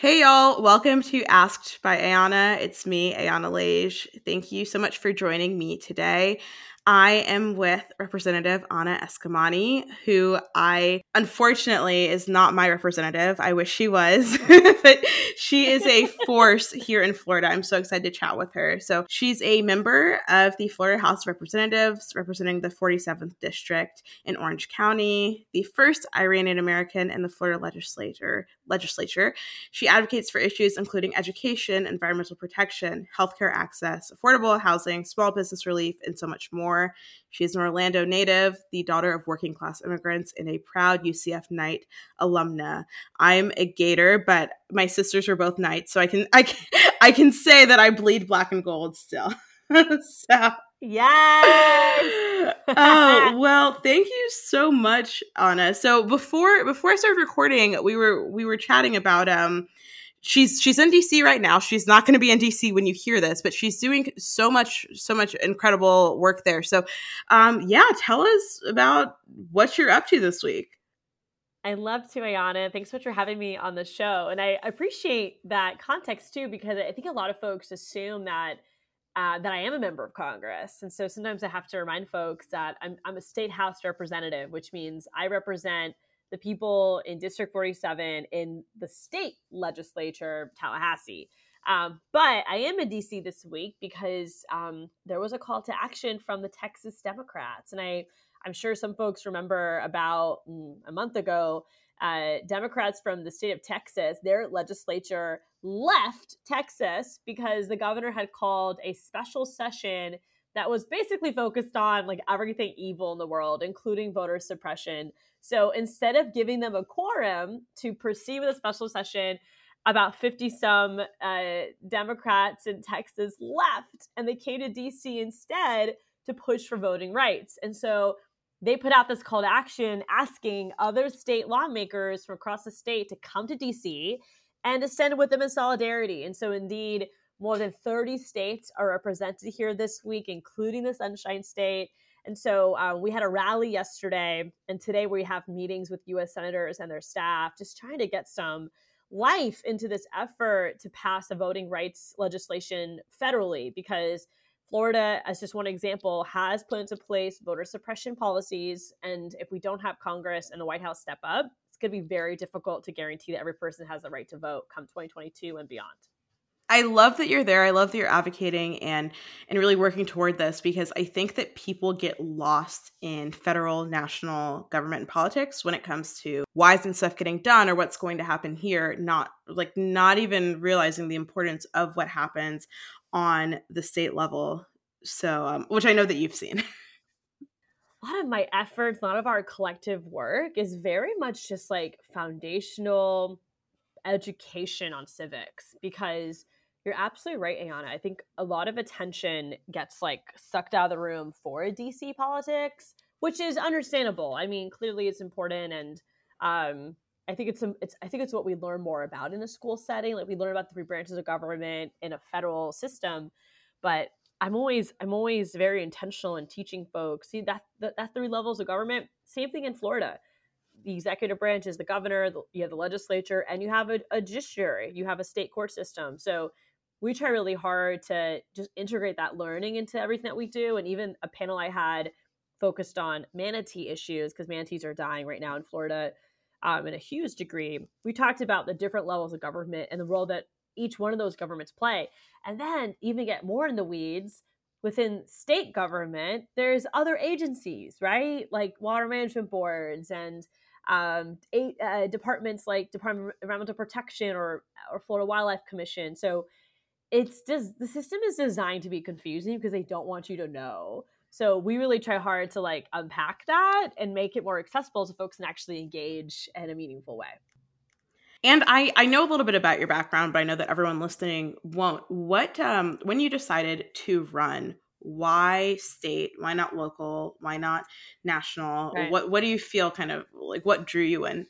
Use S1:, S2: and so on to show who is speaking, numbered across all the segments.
S1: Hey y'all, welcome to Asked by Ayana. It's me, Ayana Lage. Thank you so much for joining me today. I am with Representative Anna Eskamani, who I unfortunately is not my representative. I wish she was, but she is a force here in Florida. I'm so excited to chat with her. So, she's a member of the Florida House of Representatives, representing the 47th District in Orange County, the first Iranian American in the Florida legislature. Legislature. She advocates for issues including education, environmental protection, healthcare access, affordable housing, small business relief, and so much more. She is an Orlando native, the daughter of working class immigrants, and a proud UCF Knight alumna. I'm a Gator, but my sisters were both Knights, so I can I can, I can say that I bleed black and gold still. so
S2: Yes.
S1: Oh well, thank you so much, Anna. So before before I started recording, we were we were chatting about um she's she's in DC right now. She's not going to be in DC when you hear this, but she's doing so much so much incredible work there. So, um, yeah, tell us about what you're up to this week.
S2: I love to, Ayana. Thanks so much for having me on the show, and I appreciate that context too because I think a lot of folks assume that. Uh, that I am a member of Congress. And so sometimes I have to remind folks that I'm, I'm a state house representative, which means I represent the people in District 47 in the state legislature, Tallahassee. Um, but I am in DC this week because um, there was a call to action from the Texas Democrats. And I, I'm sure some folks remember about mm, a month ago, uh, Democrats from the state of Texas, their legislature left Texas because the governor had called a special session that was basically focused on like everything evil in the world, including voter suppression. So instead of giving them a quorum to proceed with a special session, about 50 some uh, Democrats in Texas left and they came to DC instead to push for voting rights. And so they put out this call to action asking other state lawmakers from across the state to come to DC and to stand with them in solidarity. And so, indeed, more than 30 states are represented here this week, including the Sunshine State. And so uh, we had a rally yesterday, and today we have meetings with US senators and their staff, just trying to get some life into this effort to pass a voting rights legislation federally because Florida, as just one example, has put into place voter suppression policies. And if we don't have Congress and the White House step up, it's going to be very difficult to guarantee that every person has the right to vote come 2022 and beyond.
S1: I love that you're there. I love that you're advocating and and really working toward this because I think that people get lost in federal, national government and politics when it comes to why isn't stuff getting done or what's going to happen here, not like not even realizing the importance of what happens on the state level. So, um, which I know that you've seen.
S2: a lot of my efforts, a lot of our collective work is very much just like foundational education on civics because you're absolutely right, Ayana. I think a lot of attention gets like sucked out of the room for DC politics, which is understandable. I mean, clearly it's important, and um, I think it's um, it's I think it's what we learn more about in a school setting. Like we learn about the three branches of government in a federal system, but I'm always I'm always very intentional in teaching folks. See that that, that three levels of government. Same thing in Florida the executive branch is the governor, the, you have the legislature, and you have a, a, judiciary, you have a state court system. So we try really hard to just integrate that learning into everything that we do. And even a panel I had focused on manatee issues because manatees are dying right now in Florida um, in a huge degree. We talked about the different levels of government and the role that each one of those governments play. And then even get more in the weeds within state government, there's other agencies, right? Like water management boards and um, eight, uh, departments like Department of Environmental Protection or or Florida Wildlife Commission. So it's just the system is designed to be confusing because they don't want you to know. So we really try hard to like unpack that and make it more accessible so folks can actually engage in a meaningful way.
S1: And I I know a little bit about your background, but I know that everyone listening won't. What um when you decided to run, why state? Why not local? Why not national? Right. What what do you feel kind of like what drew you in?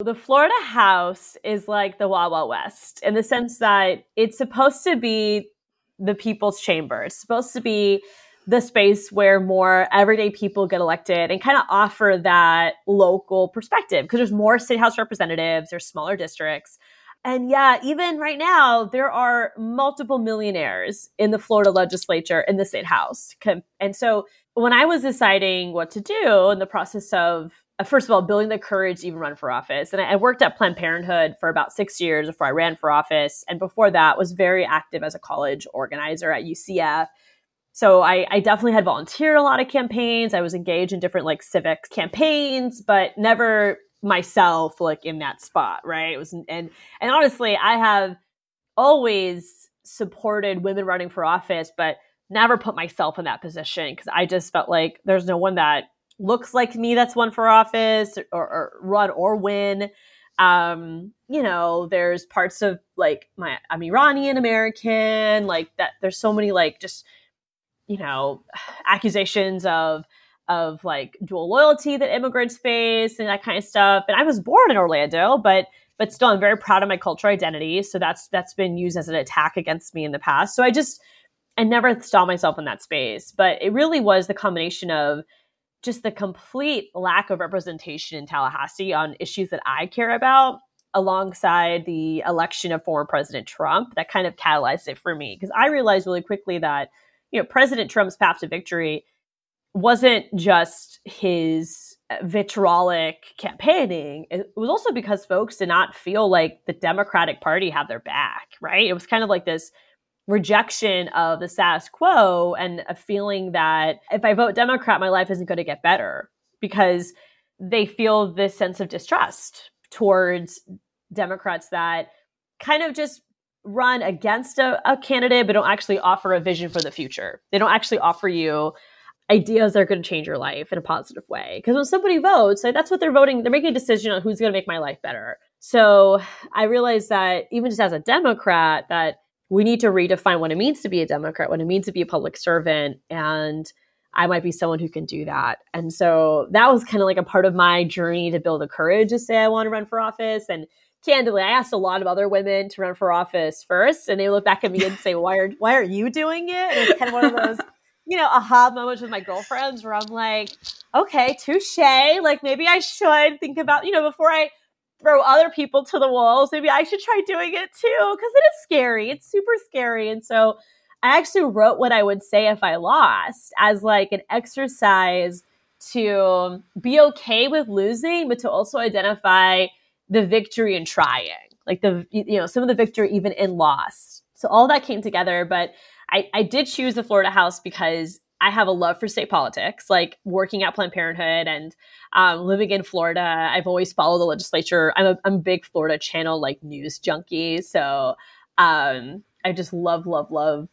S2: The Florida House is like the Wild West in the sense that it's supposed to be the people's chamber. It's supposed to be the space where more everyday people get elected and kind of offer that local perspective because there's more state house representatives, there's smaller districts. And yeah, even right now, there are multiple millionaires in the Florida legislature in the state house. And so when I was deciding what to do in the process of, uh, first of all, building the courage to even run for office, and I worked at Planned Parenthood for about six years before I ran for office. And before that, was very active as a college organizer at UCF. So I, I definitely had volunteered a lot of campaigns. I was engaged in different like civic campaigns, but never myself like in that spot, right? It was and and honestly, I have always supported women running for office, but never put myself in that position because I just felt like there's no one that looks like me that's won for office or, or run or win. Um, you know, there's parts of like my I'm Iranian American, like that. There's so many like just you know accusations of of like dual loyalty that immigrants face and that kind of stuff. And I was born in Orlando, but but still I'm very proud of my cultural identity. So that's that's been used as an attack against me in the past. So I just I never saw myself in that space. But it really was the combination of just the complete lack of representation in Tallahassee on issues that I care about alongside the election of former President Trump that kind of catalyzed it for me. Because I realized really quickly that, you know, President Trump's path to victory wasn't just his vitriolic campaigning. It was also because folks did not feel like the Democratic Party had their back, right? It was kind of like this rejection of the status quo and a feeling that if I vote Democrat, my life isn't going to get better because they feel this sense of distrust towards Democrats that kind of just run against a, a candidate but don't actually offer a vision for the future. They don't actually offer you ideas that are going to change your life in a positive way. Because when somebody votes, like, that's what they're voting. They're making a decision on who's going to make my life better. So I realized that even just as a Democrat, that we need to redefine what it means to be a Democrat, what it means to be a public servant, and I might be someone who can do that. And so that was kind of like a part of my journey to build the courage to say I want to run for office. And candidly, I asked a lot of other women to run for office first, and they look back at me and say, "Why are why are you doing it?" And it's kind of one of those you know, aha moments with my girlfriends where I'm like, okay, touche. Like maybe I should think about, you know, before I throw other people to the wolves, maybe I should try doing it too. Cause it is scary. It's super scary. And so I actually wrote what I would say if I lost as like an exercise to be okay with losing, but to also identify the victory in trying, like the, you know, some of the victory even in loss. So all that came together. But I, I did choose the Florida House because I have a love for state politics, like working at Planned Parenthood and um, living in Florida. I've always followed the legislature. I'm a, I'm a big Florida channel like news junkie, so um, I just love, love, love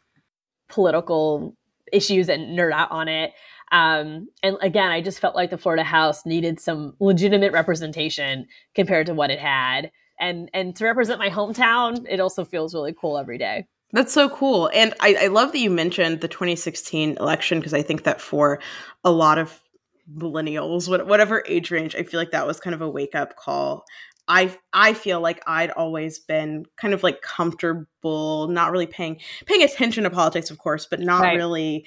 S2: political issues and nerd out on it. Um, and again, I just felt like the Florida House needed some legitimate representation compared to what it had, and and to represent my hometown, it also feels really cool every day.
S1: That's so cool. And I, I love that you mentioned the 2016 election because I think that for a lot of millennials, whatever age range, I feel like that was kind of a wake up call. I I feel like I'd always been kind of like comfortable, not really paying paying attention to politics, of course, but not right. really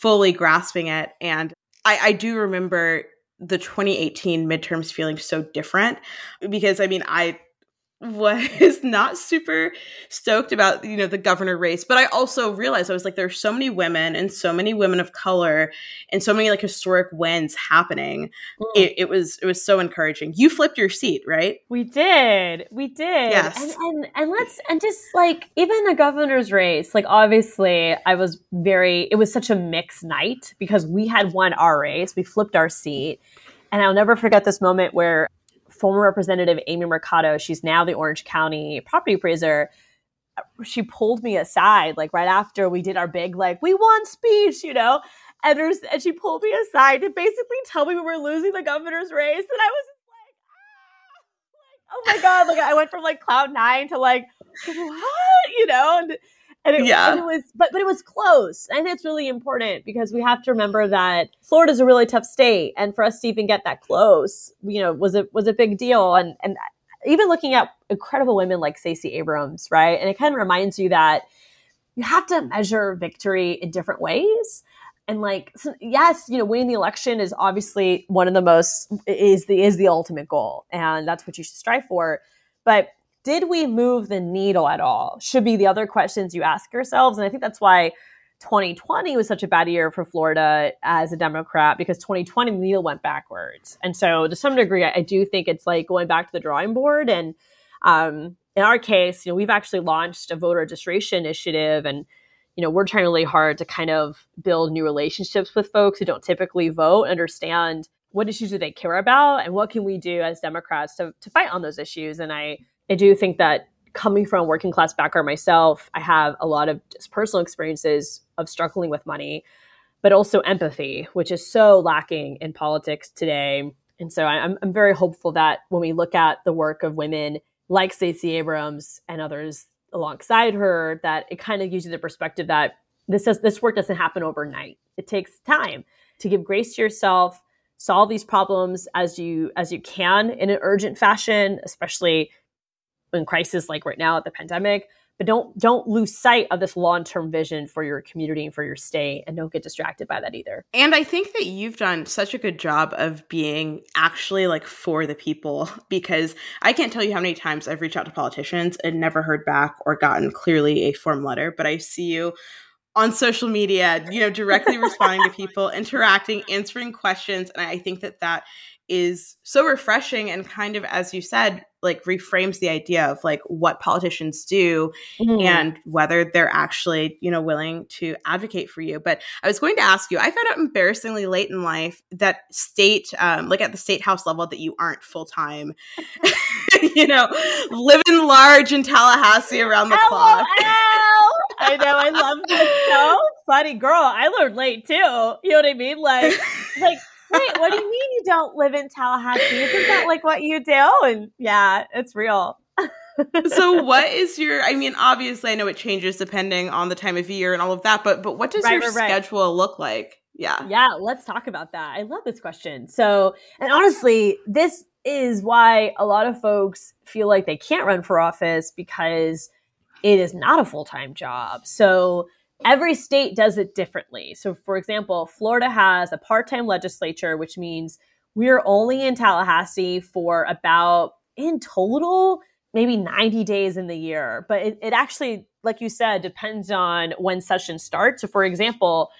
S1: fully grasping it. And I, I do remember the 2018 midterms feeling so different because I mean I was not super stoked about you know the governor race but i also realized i was like there's so many women and so many women of color and so many like historic wins happening. Mm. it, it, was it was so encouraging. You flipped your seat right?
S2: We did. We did. Yes. And, and and let's and just like even the governor's race like obviously i was very it was such a mixed night because we had won our race. We flipped our seat. And I'll never forget this moment where former Representative Amy Mercado, she's now the Orange County property appraiser. She pulled me aside, like right after we did our big, like, we won speech, you know? And, and she pulled me aside to basically tell me we were losing the governor's race. And I was like, ah! like, oh my God. Like, I went from like cloud nine to like, what? You know? And, and it, yeah. and it was but but it was close. And it's really important because we have to remember that florida's a really tough state. And for us to even get that close you know was a was a big deal. And and even looking at incredible women like Stacey Abrams right? And it kind of reminds you that you have to measure victory in different ways. And like so yes you know winning the election is obviously one of the most is the is the ultimate goal. And that's what you should strive for. But did we move the needle at all? Should be the other questions you ask yourselves. And I think that's why 2020 was such a bad year for Florida as a Democrat because 2020 the needle went backwards. And so to some degree, I, do think it's like going back to the drawing board. And um, in our case, you know, we've actually launched a voter registration initiative and you know, we're trying really hard to kind of build new relationships with folks who don't typically vote, understand what issues do they care about and what can we do as Democrats to, to fight on those issues. And I, I do think that coming from a working class background myself, I have a lot of just personal experiences of struggling with money, but also empathy, which is so lacking in politics today. And so I'm, I'm very hopeful that when we look at the work of women like Stacey Abrams and others alongside her, that it kind of gives you the perspective that this this work doesn't happen overnight. It takes time to give grace to yourself, solve these problems as you as you can in an urgent fashion, especially in crisis like right now at the pandemic but don't don't lose sight of this long-term vision for your community and for your state and don't get distracted by that either.
S1: And i think that you've done such a good job of being actually like for the people because i can't tell you how many times i've reached out to politicians and never heard back or gotten clearly a form letter but i see you on social media you know directly responding to people interacting answering questions and i think that that is so refreshing and kind of as you said like reframes the idea of like what politicians do mm-hmm. and whether they're actually you know willing to advocate for you but i was going to ask you i found out embarrassingly late in life that state um, like at the state house level that you aren't full-time you know living large in tallahassee around the clock
S2: I know, I love this. So funny, girl. I learned late too. You know what I mean? Like, like wait, what do you mean you don't live in Tallahassee? Isn't that like what you do? And yeah, it's real.
S1: so what is your i mean obviously i know it changes depending on the time of year and all of that but but what does right, your right, schedule right. look like yeah
S2: yeah let's talk about that i love this question so and honestly this is why a lot of folks feel like they can't run for office because it is not a full-time job so every state does it differently. So, for example, Florida has a part time legislature, which means we're only in Tallahassee for about, in total, maybe 90 days in the year. But it, it actually, like you said, depends on when session starts. So, for example,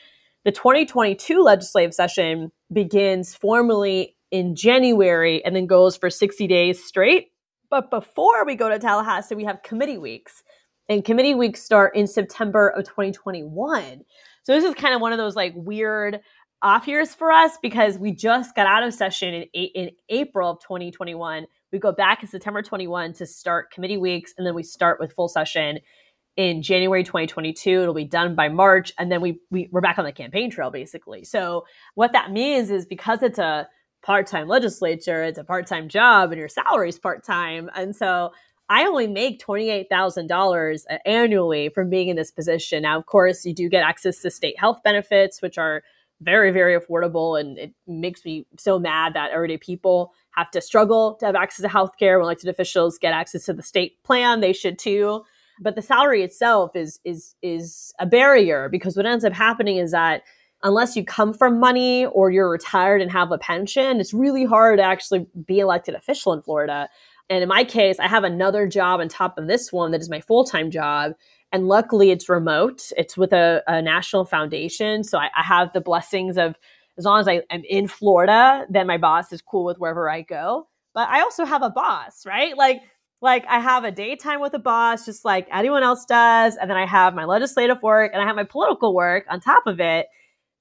S2: the 2022 legislative session begins formally in January and then goes for 60 days straight. But before we go to Tallahassee, we have committee weeks and committee weeks start in September of 2021. So this is kind of one of those like weird off years for us because we just got out of session in, in April of 2021. We go back in September 21 to start committee weeks, and then we start with full session in January 2022. It'll be done by March, and then we, we we're back on the campaign trail basically. So what that means is because it's a part-time legislature, it's a part-time job, and your salary is part-time, and so I only make $28,000 uh, annually from being in this position. Now, of course, you do get access to state health benefits, which are very, very affordable. And it makes me so mad that everyday people have to struggle to have access to healthcare when elected officials get access to the state plan. They should too. But the salary itself is is is a barrier because what ends up happening is that unless you come from money or you're retired and have a pension, it's really hard to actually be elected official in Florida. And in my case, I have another job on top of this one that is my full time job. And luckily, it's remote. It's with a, a national foundation. So I, I, have the blessings of as long as I am in Florida, then my boss is cool with wherever I go. But I also have a boss, right? Like, like I have a daytime with a boss, just like anyone else does. And then I have my legislative work and I have my political work on top of it.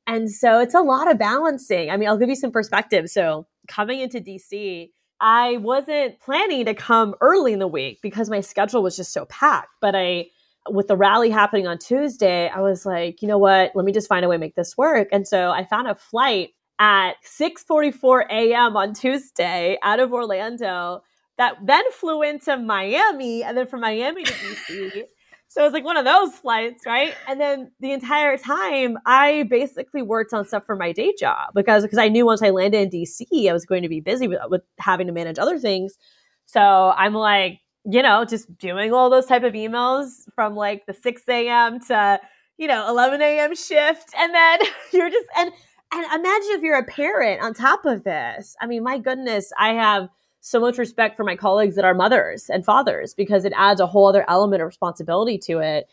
S2: And so it's a lot of balancing. I mean, I'll give you some perspective. So coming into DC, I wasn't planning to come early in the week because my schedule was just so packed. But I, with the rally happening on Tuesday, I was like, you know what? Let me just find a way to make this work. And so I found a flight at 6:44 a.m. on Tuesday out of Orlando that then flew into Miami and then from Miami to DC. So it was like one of those flights, right? And then the entire time, I basically worked on stuff for my day job because because I knew once I landed in DC, I was going to be busy with, with having to manage other things. So I'm like, you know, just doing all those type of emails from like the 6 a.m. to you know 11 a.m. shift, and then you're just and and imagine if you're a parent on top of this. I mean, my goodness, I have so much respect for my colleagues that are mothers and fathers because it adds a whole other element of responsibility to it.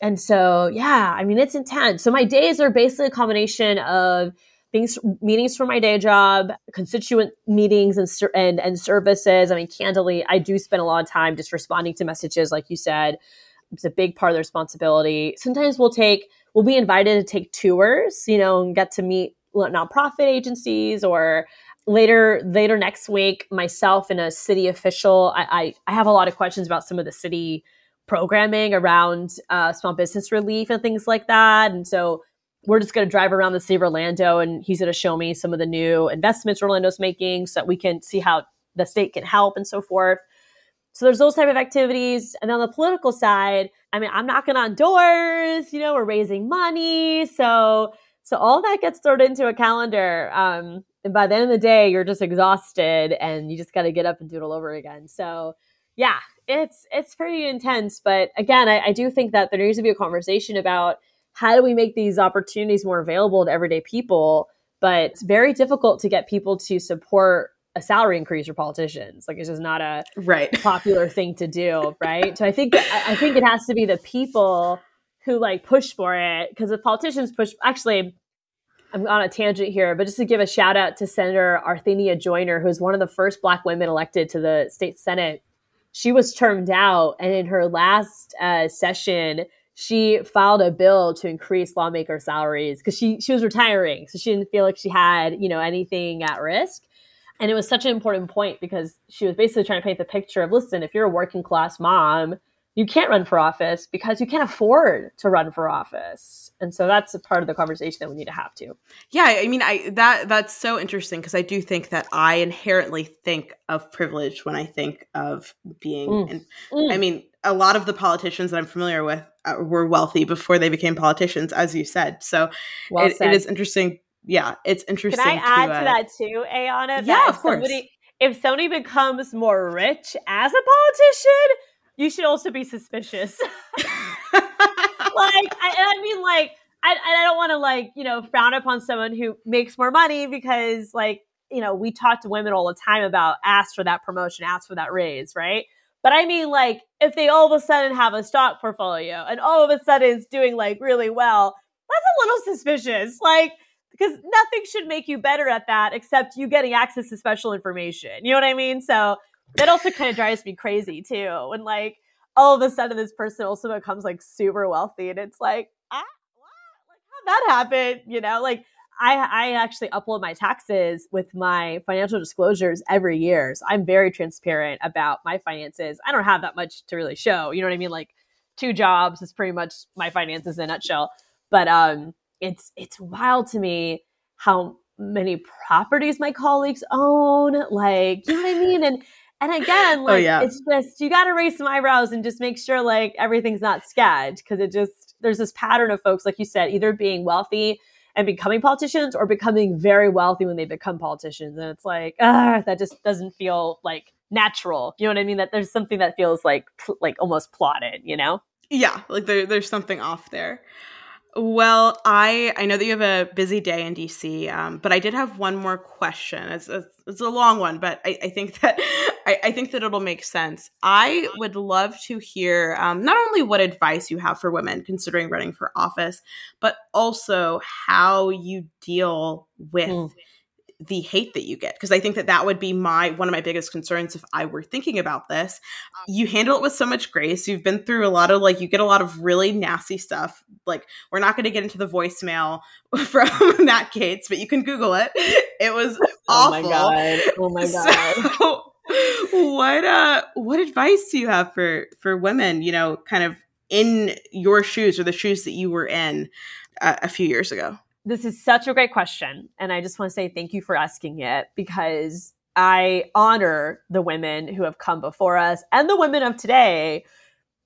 S2: And so, yeah, I mean, it's intense. So my days are basically a combination of things, meetings for my day job, constituent meetings and, and, and services. I mean, candidly, I do spend a lot of time just responding to messages, like you said. It's a big part of the responsibility. Sometimes we'll take, we'll be invited to take tours, you know, and get to meet nonprofit agencies or later later next week myself and a city official I, I, I have a lot of questions about some of the city programming around uh, small business relief and things like that. And so we're just going to drive around the city of orlando and he's going to show me some of the new investments orlando's making so that we can see how the state can help and so forth. So there's those type of activities. And on the political side i mean i'm knocking on doors you know we're raising money. So so all that gets thrown into a calendar. Um, and by the end of the day, you're just exhausted and you just got to get up and do it all over again. So yeah, it's it's pretty intense. But again, I, I do think that there needs to be a conversation about how do we make these opportunities more available to everyday people. But it's very difficult to get people to support a salary increase for politicians. Like it's just not a
S1: right
S2: popular thing to do, right? So I think I think it has to be the people who like push for it because the politicians push. Actually, I'm on a tangent here, but just to give a shout out to Senator Arthenia Joyner, who's one of the first Black women elected to the state senate. She was termed out, and in her last uh, session, she filed a bill to increase lawmaker salaries because she she was retiring, so she didn't feel like she had you know anything at risk. And it was such an important point because she was basically trying to paint the picture of listen, if you're a working class mom you can't run for office because you can't afford to run for office. And so that's a part of the conversation that we need to have too.
S1: Yeah i mean i that that's so interesting because i do think that i inherently think of privilege when i think of being mm. and mm. i mean a lot of the politicians that i'm familiar with uh, were wealthy before they became politicians as you said. So well it, it is interesting yeah it's interesting
S2: can i add to, uh, to that too ayana
S1: yeah of course
S2: somebody, if somebody becomes more rich as a politician you should also be suspicious. like, I, I mean, like, I, I don't want to like you know frown upon someone who makes more money because like you know we talk to women all the time about ask for that promotion, ask for that raise, right? But I mean, like, if they all of a sudden have a stock portfolio and all of a sudden it's doing like really well, that's a little suspicious. Like, because nothing should make you better at that except you getting access to special information. You know what I mean? So that also kind of drives me crazy too. When like all of a sudden this person also becomes like super wealthy, and it's like, ah, what? Like how that happen? You know, like I I actually upload my taxes with my financial disclosures every year. So I'm very transparent about my finances. I don't have that much to really show. You know what I mean? Like two jobs is pretty much my finances in a nutshell. But um, it's it's wild to me how many properties my colleagues own. Like, you know what I mean? And and again, oh, like oh, yeah. it's just you got to raise some eyebrows and just make sure like everything's not scad because it just there's this pattern of folks like you said either being wealthy and becoming politicians or becoming very wealthy when they become politicians and it's like ah that just doesn't feel like natural. You know what I mean? That there's something that feels like like almost plotted, you know?
S1: Yeah, like there, there's something off there. Well, I I know that you have a busy day in DC, um, but I did have one more question. It's, it's, it's a long one, but I, I think that I, I, think that it'll make sense. I would love to hear um, not only what advice you have for women considering running for office, but also how you deal with. Mm. the hate that you get. Because i think that that would be my one of my biggest concerns if i were thinking about this. You handle it with so much grace. You've been through a lot of like you get a lot of really nasty stuff. Like we're not going to get into the voicemail from matt gaetz but you can google it. It was awful.
S2: oh my god. Oh my god.
S1: so, what uh what advice do you have for for women you know kind of in your shoes or the shoes that you were in a few years ago
S2: this is such a great question. And I just want to say thank you for asking it because I honor the women who have come before us and the women of today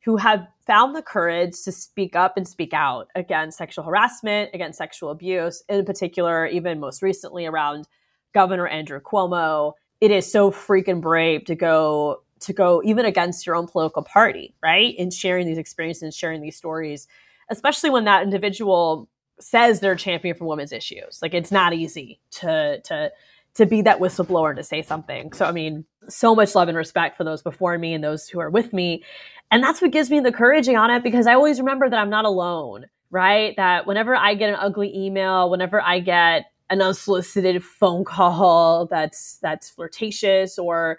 S2: who have found the courage to speak up and speak out against sexual harassment, against sexual abuse, in particular, even most recently around Governor Andrew Cuomo. It is so freaking brave to go to go even against your own political party, right? In sharing these experiences and sharing these stories, especially when that individual says they're a champion for women's issues. Like it's not easy to to to be that whistleblower to say something. So I mean, so much love and respect for those before me and those who are with me. And that's what gives me the courage, on it because I always remember that I'm not alone, right? That whenever I get an ugly email, whenever I get an unsolicited phone call that's that's flirtatious or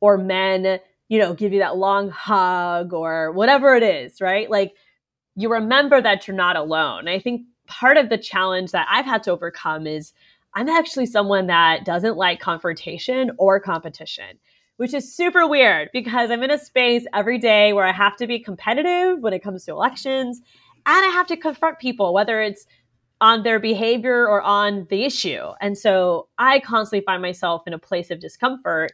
S2: or men, you know, give you that long hug or whatever it is, right? Like you remember that you're not alone. I think part of the challenge that I've had to overcome is I'm actually someone that doesn't like confrontation or competition, which is super weird because I'm in a space every day where I have to be competitive when it comes to elections and I have to confront people, whether it's on their behavior or on the issue. And so I constantly find myself in a place of discomfort.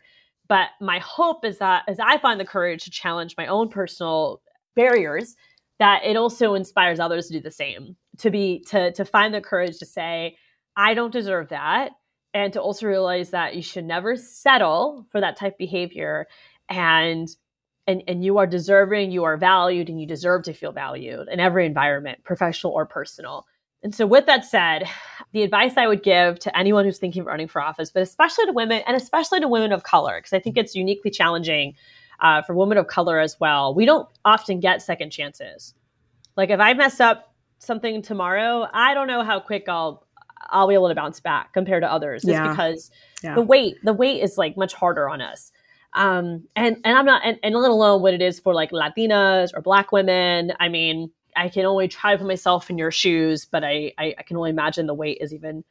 S2: But my hope is that as I find the courage to challenge my own personal barriers, that it also inspires others to do the same, to be to to find the courage to say, I don't deserve that. And to also realize that you should never settle for that type of behavior. And and, and you are deserving, you are valued, and you deserve to feel valued in every environment, professional or personal. And so, with that said, the advice I would give to anyone who's thinking of running for office, but especially to women and especially to women of color, because I think it's uniquely challenging uh, for women of color as well. We don't often get second chances. Like if I mess up something tomorrow, I don't know how quick I'll I'll be able to bounce back compared to others just yeah. because yeah. the weight the weight is like much harder on us um and and i'm not and, and let alone what it is for like latinas or black women i mean i can only try to put myself in your shoes but I, I i can only imagine the weight is even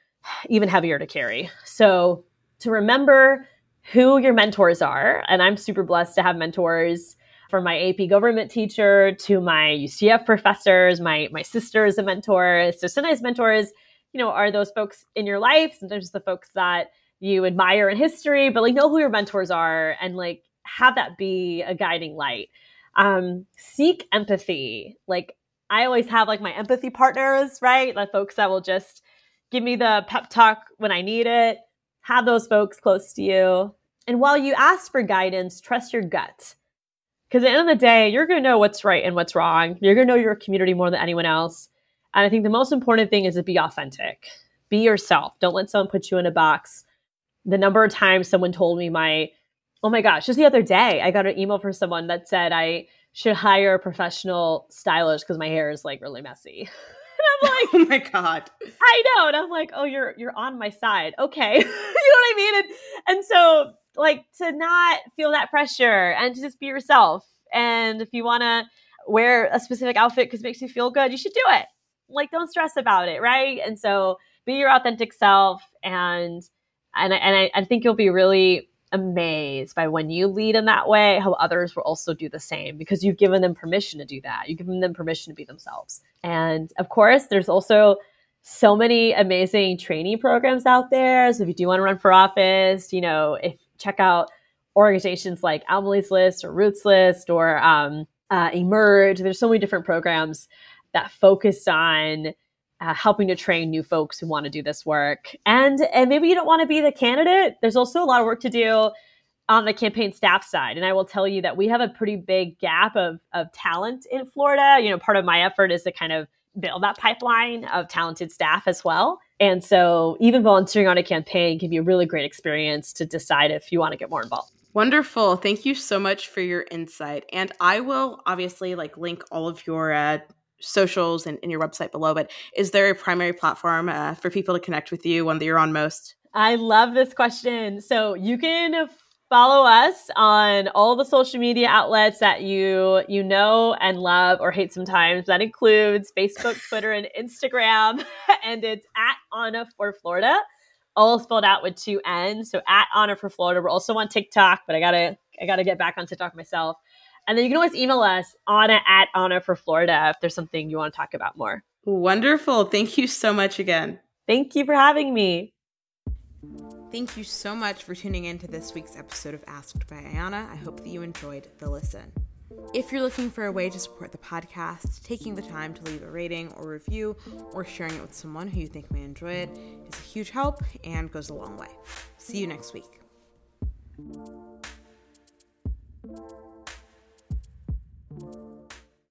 S2: even heavier to carry so to remember who your mentors are and i'm super blessed to have mentors from my AP government teacher to my UCF professors, my my sister is a mentor. So sometimes mentors you know, are those folks in your life, sometimes the folks that you admire in history, but like know who your mentors are and like have that be a guiding light. Um, seek empathy. Like I always have like my empathy partners, right? Like folks that will just give me the pep talk when I need it. Have those folks close to you. And while you ask for guidance, trust your gut. Because at the end of the day, you're going to know what's right and what's wrong. You're going to know your community more than anyone else. And I think the most important thing is to be authentic. Be yourself. Don't let someone put you in a box. The number of times someone told me my, oh my gosh, just the other day, I got an email from someone that said I should hire a professional stylist because my hair is like really messy.
S1: And I'm like, oh my god,
S2: I know. And I'm like, oh, you're you're on my side, okay? you know what I mean? And, and so, like, to not feel that pressure and to just be yourself. And if you want to wear a specific outfit because it makes you feel good, you should do it like don't stress about it, right? And so be your authentic self and and and I, I think you'll be really amazed by when you lead in that way how others will also do the same because you've given them permission to do that. You've given them permission to be themselves. And of course there's also so many amazing training programs out there. So if you do want to run for office you know if check out organizations like Emily's List or Ruth's List or um, uh, Emerge. There's so many different programs that focus on uh, helping to train new folks who want to do this work. And and maybe you don't want to be the candidate. There's also a lot of work to do on the campaign staff side. And I will tell you that we have a pretty big gap of of talent in Florida. You know, part of my effort is to kind of build that pipeline of talented staff as well. And so even volunteering on a campaign can be a really great experience to decide if you want to get more involved.
S1: Wonderful. Thank you so much for your insight. And I will obviously like link all of your uh, socials and, and, your website below, but is there a primary platform uh, for people to connect with you, one that you're on most?
S2: I love this question. So you can follow us on all the social media outlets that you you know and love or hate sometimes. That includes Facebook, Twitter, and Instagram. and it's at Anna for Florida, all spelled out with two N's. So at Anna for Florida. We're also on TikTok, but I gotta I gotta get back on TikTok myself. And then you can always email us, Anna at Anna for Florida, if there's something you want to talk about more.
S1: Wonderful. Thank you so much again.
S2: Thank you for having me.
S1: Thank you so much for tuning in to this week's episode of Asked by Ayana. I hope that you enjoyed the listen. If you're looking for a way to support the podcast, taking the time to leave a rating or review or sharing it with someone who you think may enjoy it is a huge help and goes a long way. See you next week.